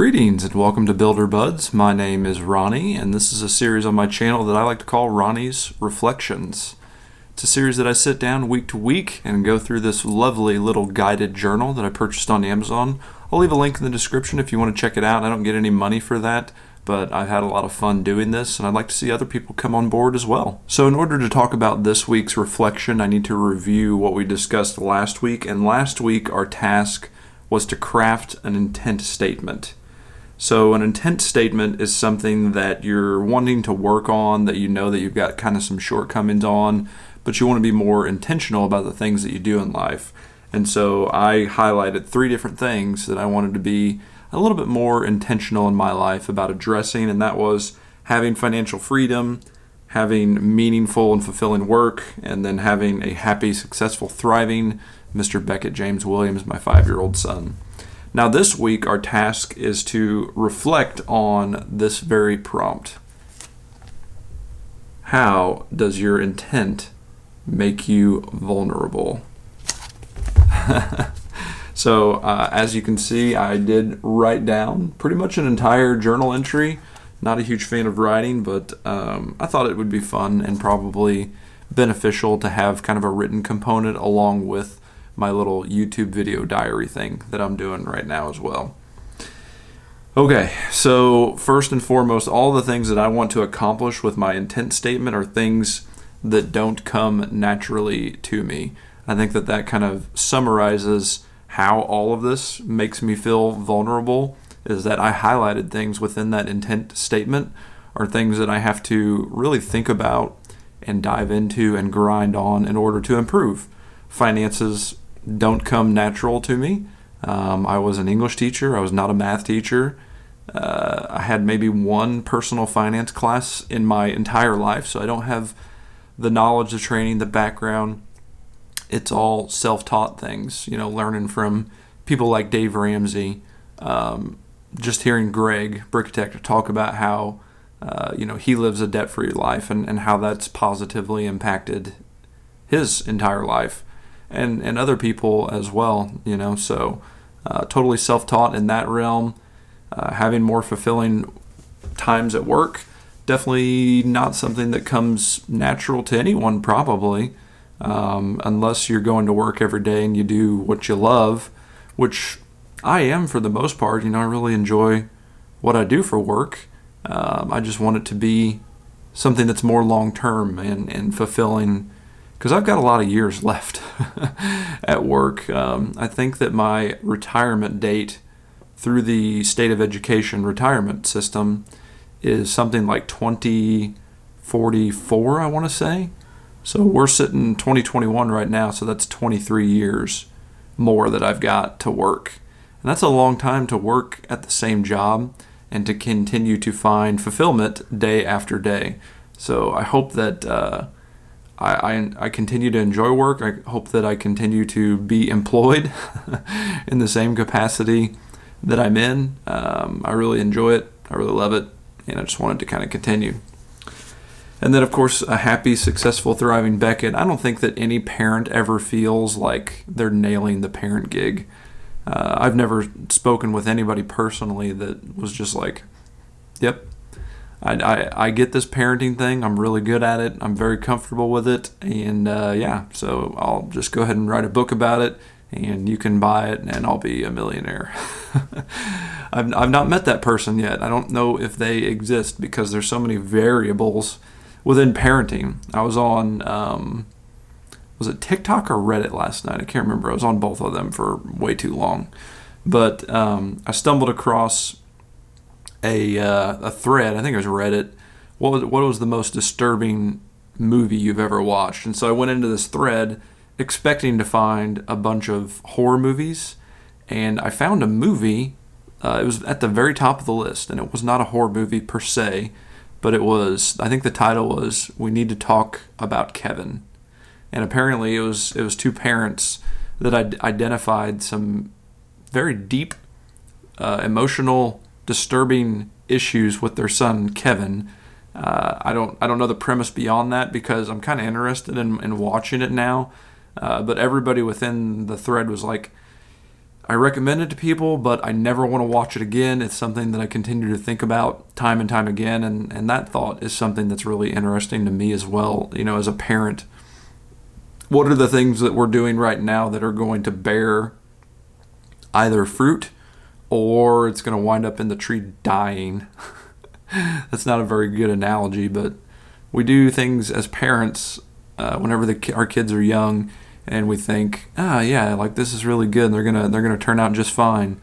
Greetings and welcome to Builder Buds. My name is Ronnie, and this is a series on my channel that I like to call Ronnie's Reflections. It's a series that I sit down week to week and go through this lovely little guided journal that I purchased on Amazon. I'll leave a link in the description if you want to check it out. I don't get any money for that, but I've had a lot of fun doing this, and I'd like to see other people come on board as well. So, in order to talk about this week's reflection, I need to review what we discussed last week, and last week our task was to craft an intent statement. So, an intent statement is something that you're wanting to work on, that you know that you've got kind of some shortcomings on, but you want to be more intentional about the things that you do in life. And so, I highlighted three different things that I wanted to be a little bit more intentional in my life about addressing, and that was having financial freedom, having meaningful and fulfilling work, and then having a happy, successful, thriving Mr. Beckett James Williams, my five year old son. Now, this week, our task is to reflect on this very prompt. How does your intent make you vulnerable? so, uh, as you can see, I did write down pretty much an entire journal entry. Not a huge fan of writing, but um, I thought it would be fun and probably beneficial to have kind of a written component along with my little YouTube video diary thing that I'm doing right now as well. Okay, so first and foremost, all the things that I want to accomplish with my intent statement are things that don't come naturally to me. I think that that kind of summarizes how all of this makes me feel vulnerable is that I highlighted things within that intent statement are things that I have to really think about and dive into and grind on in order to improve. Finances don't come natural to me. Um, I was an English teacher, I was not a math teacher. Uh, I had maybe one personal finance class in my entire life, so I don't have the knowledge, the training, the background. It's all self taught things, you know, learning from people like Dave Ramsey. Um, just hearing Greg Brickitect talk about how, uh, you know, he lives a debt free life and, and how that's positively impacted his entire life and and other people as well. You know, so uh, totally self-taught in that realm. Uh, having more fulfilling times at work, definitely not something that comes natural to anyone, probably, um, unless you're going to work every day and you do what you love, which I am for the most part. You know, I really enjoy what I do for work. Um, I just want it to be something that's more long term and, and fulfilling because I've got a lot of years left at work. Um, I think that my retirement date through the state of education retirement system is something like 2044, I want to say. So we're sitting 2021 right now, so that's 23 years more that I've got to work. And that's a long time to work at the same job and to continue to find fulfillment day after day. So I hope that. Uh, I, I, continue to enjoy work. I hope that I continue to be employed in the same capacity that I'm in. Um, I really enjoy it. I really love it. And I just wanted to kind of continue. And then, of course, a happy, successful, thriving Beckett. I don't think that any parent ever feels like they're nailing the parent gig. Uh, I've never spoken with anybody personally that was just like, yep, I, I, I, get this parenting thing. I'm really good at it. I'm very comfortable with it. And uh, yeah, so I'll just go ahead and write a book about it and you can buy it and I'll be a millionaire. I've, I've not met that person yet. I don't know if they exist because there's so many variables within parenting. I was on, um, was it TikTok or Reddit last night? I can't remember. I was on both of them for way too long. But um, I stumbled across a uh, a thread. I think it was Reddit. What was what was the most disturbing movie you've ever watched? And so I went into this thread expecting to find a bunch of horror movies, and I found a movie. Uh, it was at the very top of the list, and it was not a horror movie per se, but it was. I think the title was "We Need to Talk About Kevin," and apparently it was it was two parents that identified some very deep uh, emotional disturbing issues with their son Kevin. Uh, I don't I don't know the premise beyond that because I'm kind of interested in, in watching it now. Uh, but everybody within the thread was like, I recommend it to people, but I never want to watch it again. It's something that I continue to think about time and time again, and, and that thought is something that's really interesting to me as well. You know, as a parent, what are the things that we're doing right now that are going to bear either fruit or it's going to wind up in the tree dying? that's not a very good analogy, but we do things as parents uh, whenever the, our kids are young and we think, ah, yeah, like this is really good. And they're gonna they're gonna turn out just fine.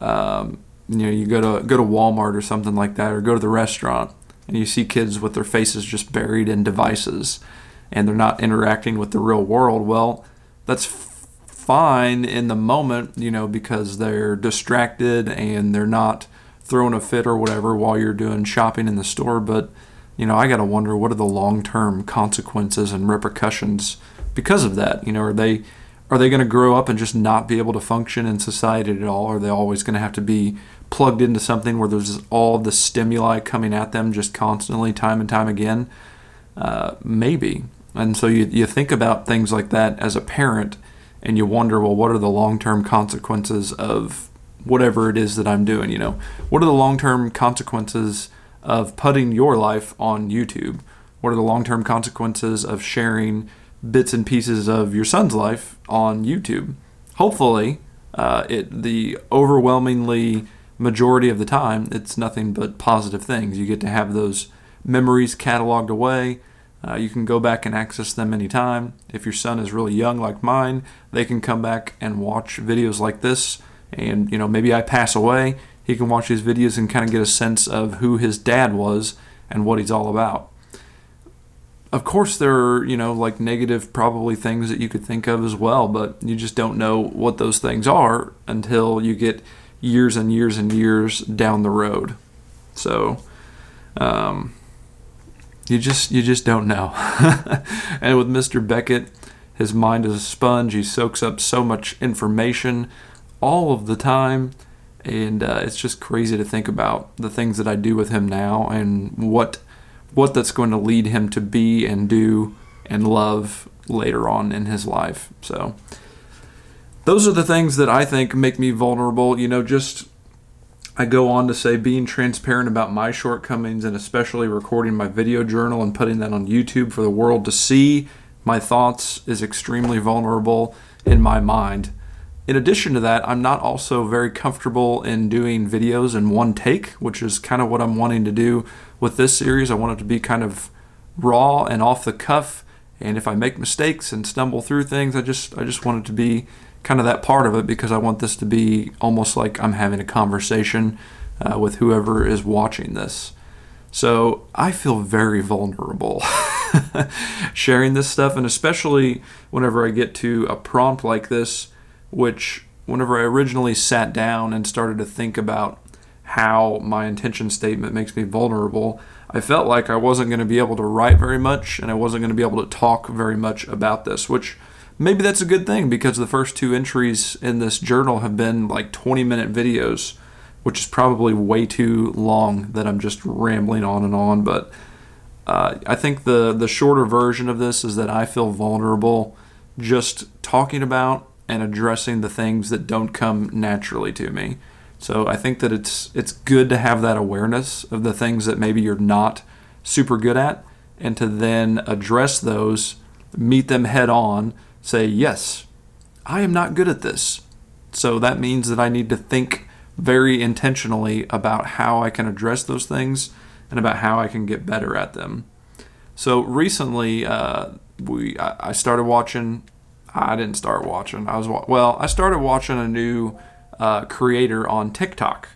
Um, you know, you go to go to Walmart or something like that, or go to the restaurant, and you see kids with their faces just buried in devices, and they're not interacting with the real world. Well, that's fine in the moment, you know, because they're distracted and they're not throwing a fit or whatever while you're doing shopping in the store. But you know, I got to wonder what are the long term consequences and repercussions because of that. You know, are they are they going to grow up and just not be able to function in society at all? Are they always going to have to be plugged into something where there's all the stimuli coming at them just constantly, time and time again? Uh, maybe. And so you, you think about things like that as a parent and you wonder, well, what are the long term consequences of whatever it is that I'm doing? You know, what are the long term consequences of putting your life on YouTube? What are the long term consequences of sharing bits and pieces of your son's life on YouTube. Hopefully, uh, it the overwhelmingly majority of the time, it's nothing but positive things. You get to have those memories cataloged away. Uh, you can go back and access them anytime. If your son is really young, like mine, they can come back and watch videos like this. And you know, maybe I pass away, he can watch these videos and kind of get a sense of who his dad was and what he's all about of course there are you know like negative probably things that you could think of as well but you just don't know what those things are until you get years and years and years down the road so um, you just you just don't know and with mr beckett his mind is a sponge he soaks up so much information all of the time and uh, it's just crazy to think about the things that i do with him now and what what that's going to lead him to be and do and love later on in his life. So those are the things that I think make me vulnerable. You know, just I go on to say being transparent about my shortcomings and especially recording my video journal and putting that on YouTube for the world to see my thoughts is extremely vulnerable in my mind. In addition to that, I'm not also very comfortable in doing videos in one take, which is kind of what I'm wanting to do with this series. I want it to be kind of raw and off the cuff. And if I make mistakes and stumble through things, I just I just want it to be kind of that part of it because I want this to be almost like I'm having a conversation uh, with whoever is watching this. So I feel very vulnerable sharing this stuff, and especially whenever I get to a prompt like this which whenever I originally sat down and started to think about how my intention statement makes me vulnerable, I felt like I wasn't going to be able to write very much and I wasn't going to be able to talk very much about this, which maybe that's a good thing because the first two entries in this journal have been like 20 minute videos, which is probably way too long that I'm just rambling on and on. But uh, I think the, the shorter version of this is that I feel vulnerable just talking about and addressing the things that don't come naturally to me. So I think that it's it's good to have that awareness of the things that maybe you're not super good at and to then address those, meet them head on, say, "Yes, I am not good at this." So that means that I need to think very intentionally about how I can address those things and about how I can get better at them. So recently, uh, we I started watching I didn't start watching. I was well. I started watching a new uh, creator on TikTok.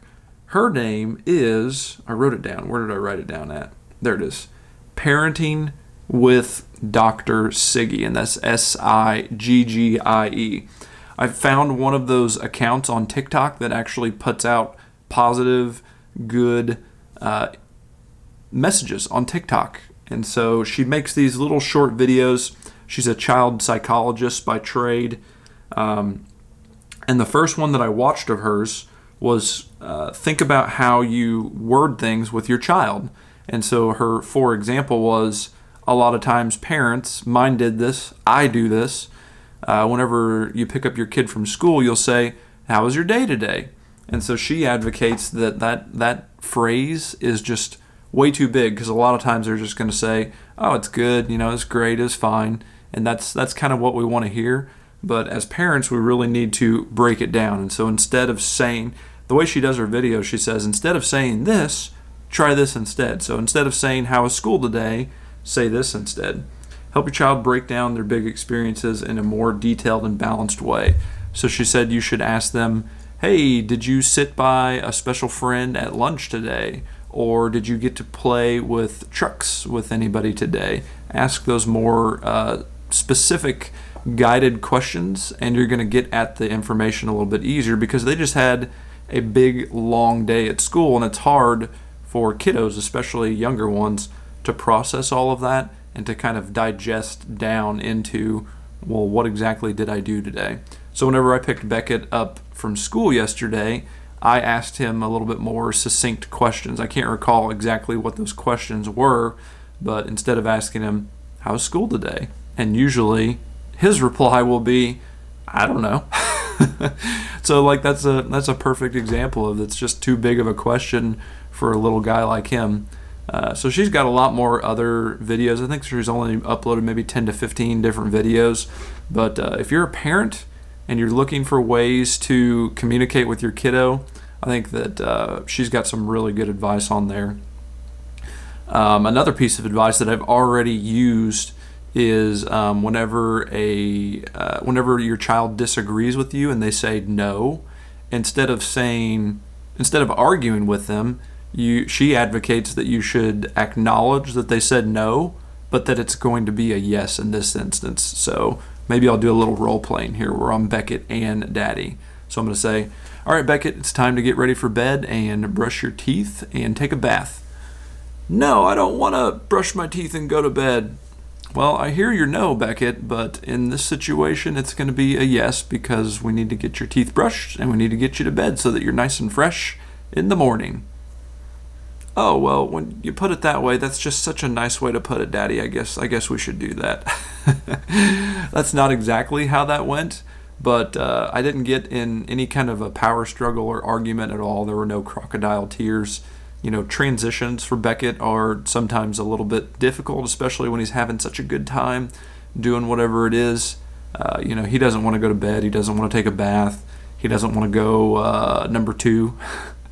Her name is I wrote it down. Where did I write it down at? There it is. Parenting with Dr. Siggie, and that's S I G G I E. I found one of those accounts on TikTok that actually puts out positive, good uh, messages on TikTok. And so she makes these little short videos She's a child psychologist by trade. Um, and the first one that I watched of hers was uh, think about how you word things with your child. And so her, for example, was a lot of times parents, mine did this, I do this. Uh, whenever you pick up your kid from school, you'll say, How was your day today? And so she advocates that that, that phrase is just way too big because a lot of times they're just going to say, "Oh, it's good, you know, it's great, it's fine," and that's that's kind of what we want to hear. But as parents, we really need to break it down. And so instead of saying the way she does her videos, she says instead of saying this, try this instead. So instead of saying how was school today, say this instead. Help your child break down their big experiences in a more detailed and balanced way. So she said you should ask them, "Hey, did you sit by a special friend at lunch today?" or did you get to play with trucks with anybody today? Ask those more uh, specific guided questions, and you're going to get at the information a little bit easier because they just had a big, long day at school, and it's hard for kiddos, especially younger ones, to process all of that and to kind of digest down into, well, what exactly did I do today? So, whenever I picked Beckett up from school yesterday, I asked him a little bit more succinct questions. I can't recall exactly what those questions were, but instead of asking him, How's school today? And usually his reply will be, I don't know. so like that's a that's a perfect example of it's just too big of a question for a little guy like him. Uh, so she's got a lot more other videos. I think she's only uploaded maybe 10 to 15 different videos. But uh, if you're a parent and you're looking for ways to communicate with your kiddo, I think that uh, she's got some really good advice on there. Um, another piece of advice that I've already used is um, whenever a uh, whenever your child disagrees with you and they say no, instead of saying instead of arguing with them, you she advocates that you should acknowledge that they said no, but that it's going to be a yes in this instance. So maybe I'll do a little role playing here where I'm Beckett and Daddy. So I'm going to say, All right, Beckett, it's time to get ready for bed and brush your teeth and take a bath. No, I don't want to brush my teeth and go to bed. Well, I hear your no, Beckett, but in this situation, it's going to be a yes because we need to get your teeth brushed and we need to get you to bed so that you're nice and fresh in the morning. Oh, well, when you put it that way, that's just such a nice way to put it, Daddy. I guess I guess we should do that. that's not exactly how that went, but uh, I didn't get in any kind of a power struggle or argument at all. There were no crocodile tears. You know, transitions for Beckett are sometimes a little bit difficult, especially when he's having such a good time doing whatever it is. Uh, you know, he doesn't want to go to bed. He doesn't want to take a bath. He doesn't want to go uh, number two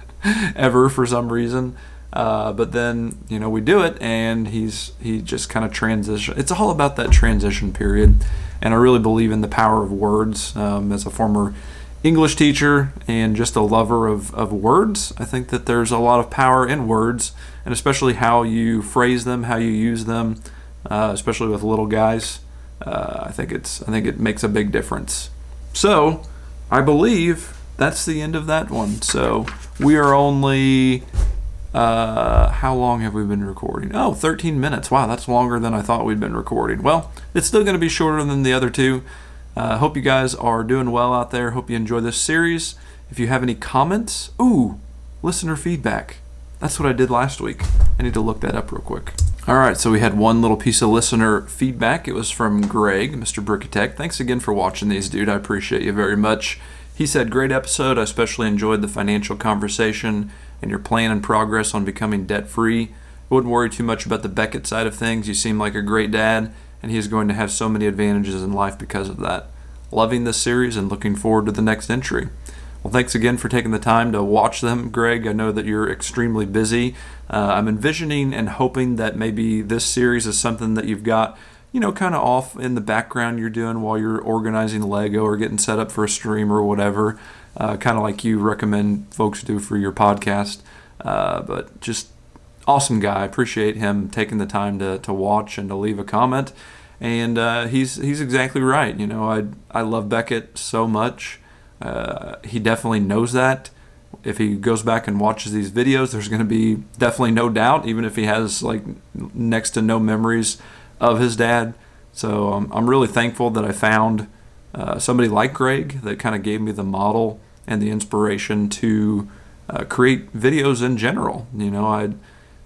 ever for some reason. Uh, but then you know we do it, and he's he just kind of transition. It's all about that transition period, and I really believe in the power of words. Um, as a former English teacher and just a lover of, of words, I think that there's a lot of power in words, and especially how you phrase them, how you use them, uh, especially with little guys. Uh, I think it's I think it makes a big difference. So I believe that's the end of that one. So we are only uh, how long have we been recording? Oh, 13 minutes. Wow, that's longer than I thought we'd been recording. Well, it's still going to be shorter than the other two. Uh, hope you guys are doing well out there. Hope you enjoy this series. If you have any comments, ooh, listener feedback. That's what I did last week. I need to look that up real quick. All right, so we had one little piece of listener feedback. It was from Greg, Mr. Brickatech. Thanks again for watching these, dude. I appreciate you very much. He said, Great episode. I especially enjoyed the financial conversation and your plan and progress on becoming debt free. Wouldn't worry too much about the Beckett side of things. You seem like a great dad, and he is going to have so many advantages in life because of that. Loving this series and looking forward to the next entry. Well, thanks again for taking the time to watch them, Greg. I know that you're extremely busy. Uh, I'm envisioning and hoping that maybe this series is something that you've got, you know, kind of off in the background you're doing while you're organizing Lego or getting set up for a stream or whatever uh, kind of like you recommend folks do for your podcast. Uh, but just awesome guy. I appreciate him taking the time to, to watch and to leave a comment. And uh, he's he's exactly right. You know, I I love Beckett so much. Uh, he definitely knows that. If he goes back and watches these videos, there's going to be definitely no doubt, even if he has like next to no memories of his dad. So um, I'm really thankful that I found uh, somebody like Greg that kind of gave me the model and the inspiration to uh, create videos in general. You know, I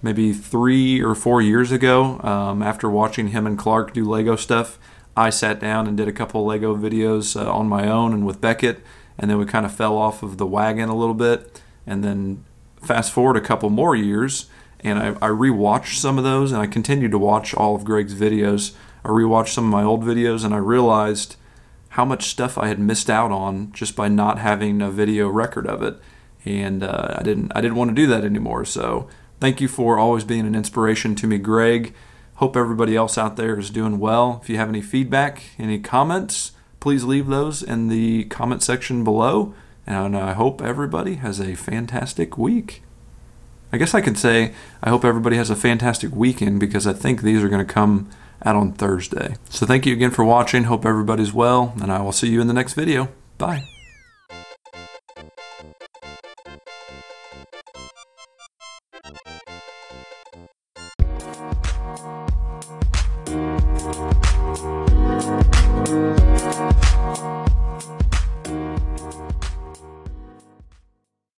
maybe three or four years ago, um, after watching him and Clark do Lego stuff, I sat down and did a couple Lego videos uh, on my own and with Beckett, and then we kind of fell off of the wagon a little bit. And then fast forward a couple more years, and I, I rewatched some of those, and I continued to watch all of Greg's videos. I rewatched some of my old videos, and I realized how much stuff I had missed out on just by not having a video record of it. And uh, I didn't I didn't want to do that anymore. So thank you for always being an inspiration to me, Greg. Hope everybody else out there is doing well. If you have any feedback, any comments, please leave those in the comment section below. And I hope everybody has a fantastic week. I guess I could say I hope everybody has a fantastic weekend because I think these are going to come out on Thursday. So thank you again for watching. Hope everybody's well, and I will see you in the next video. Bye.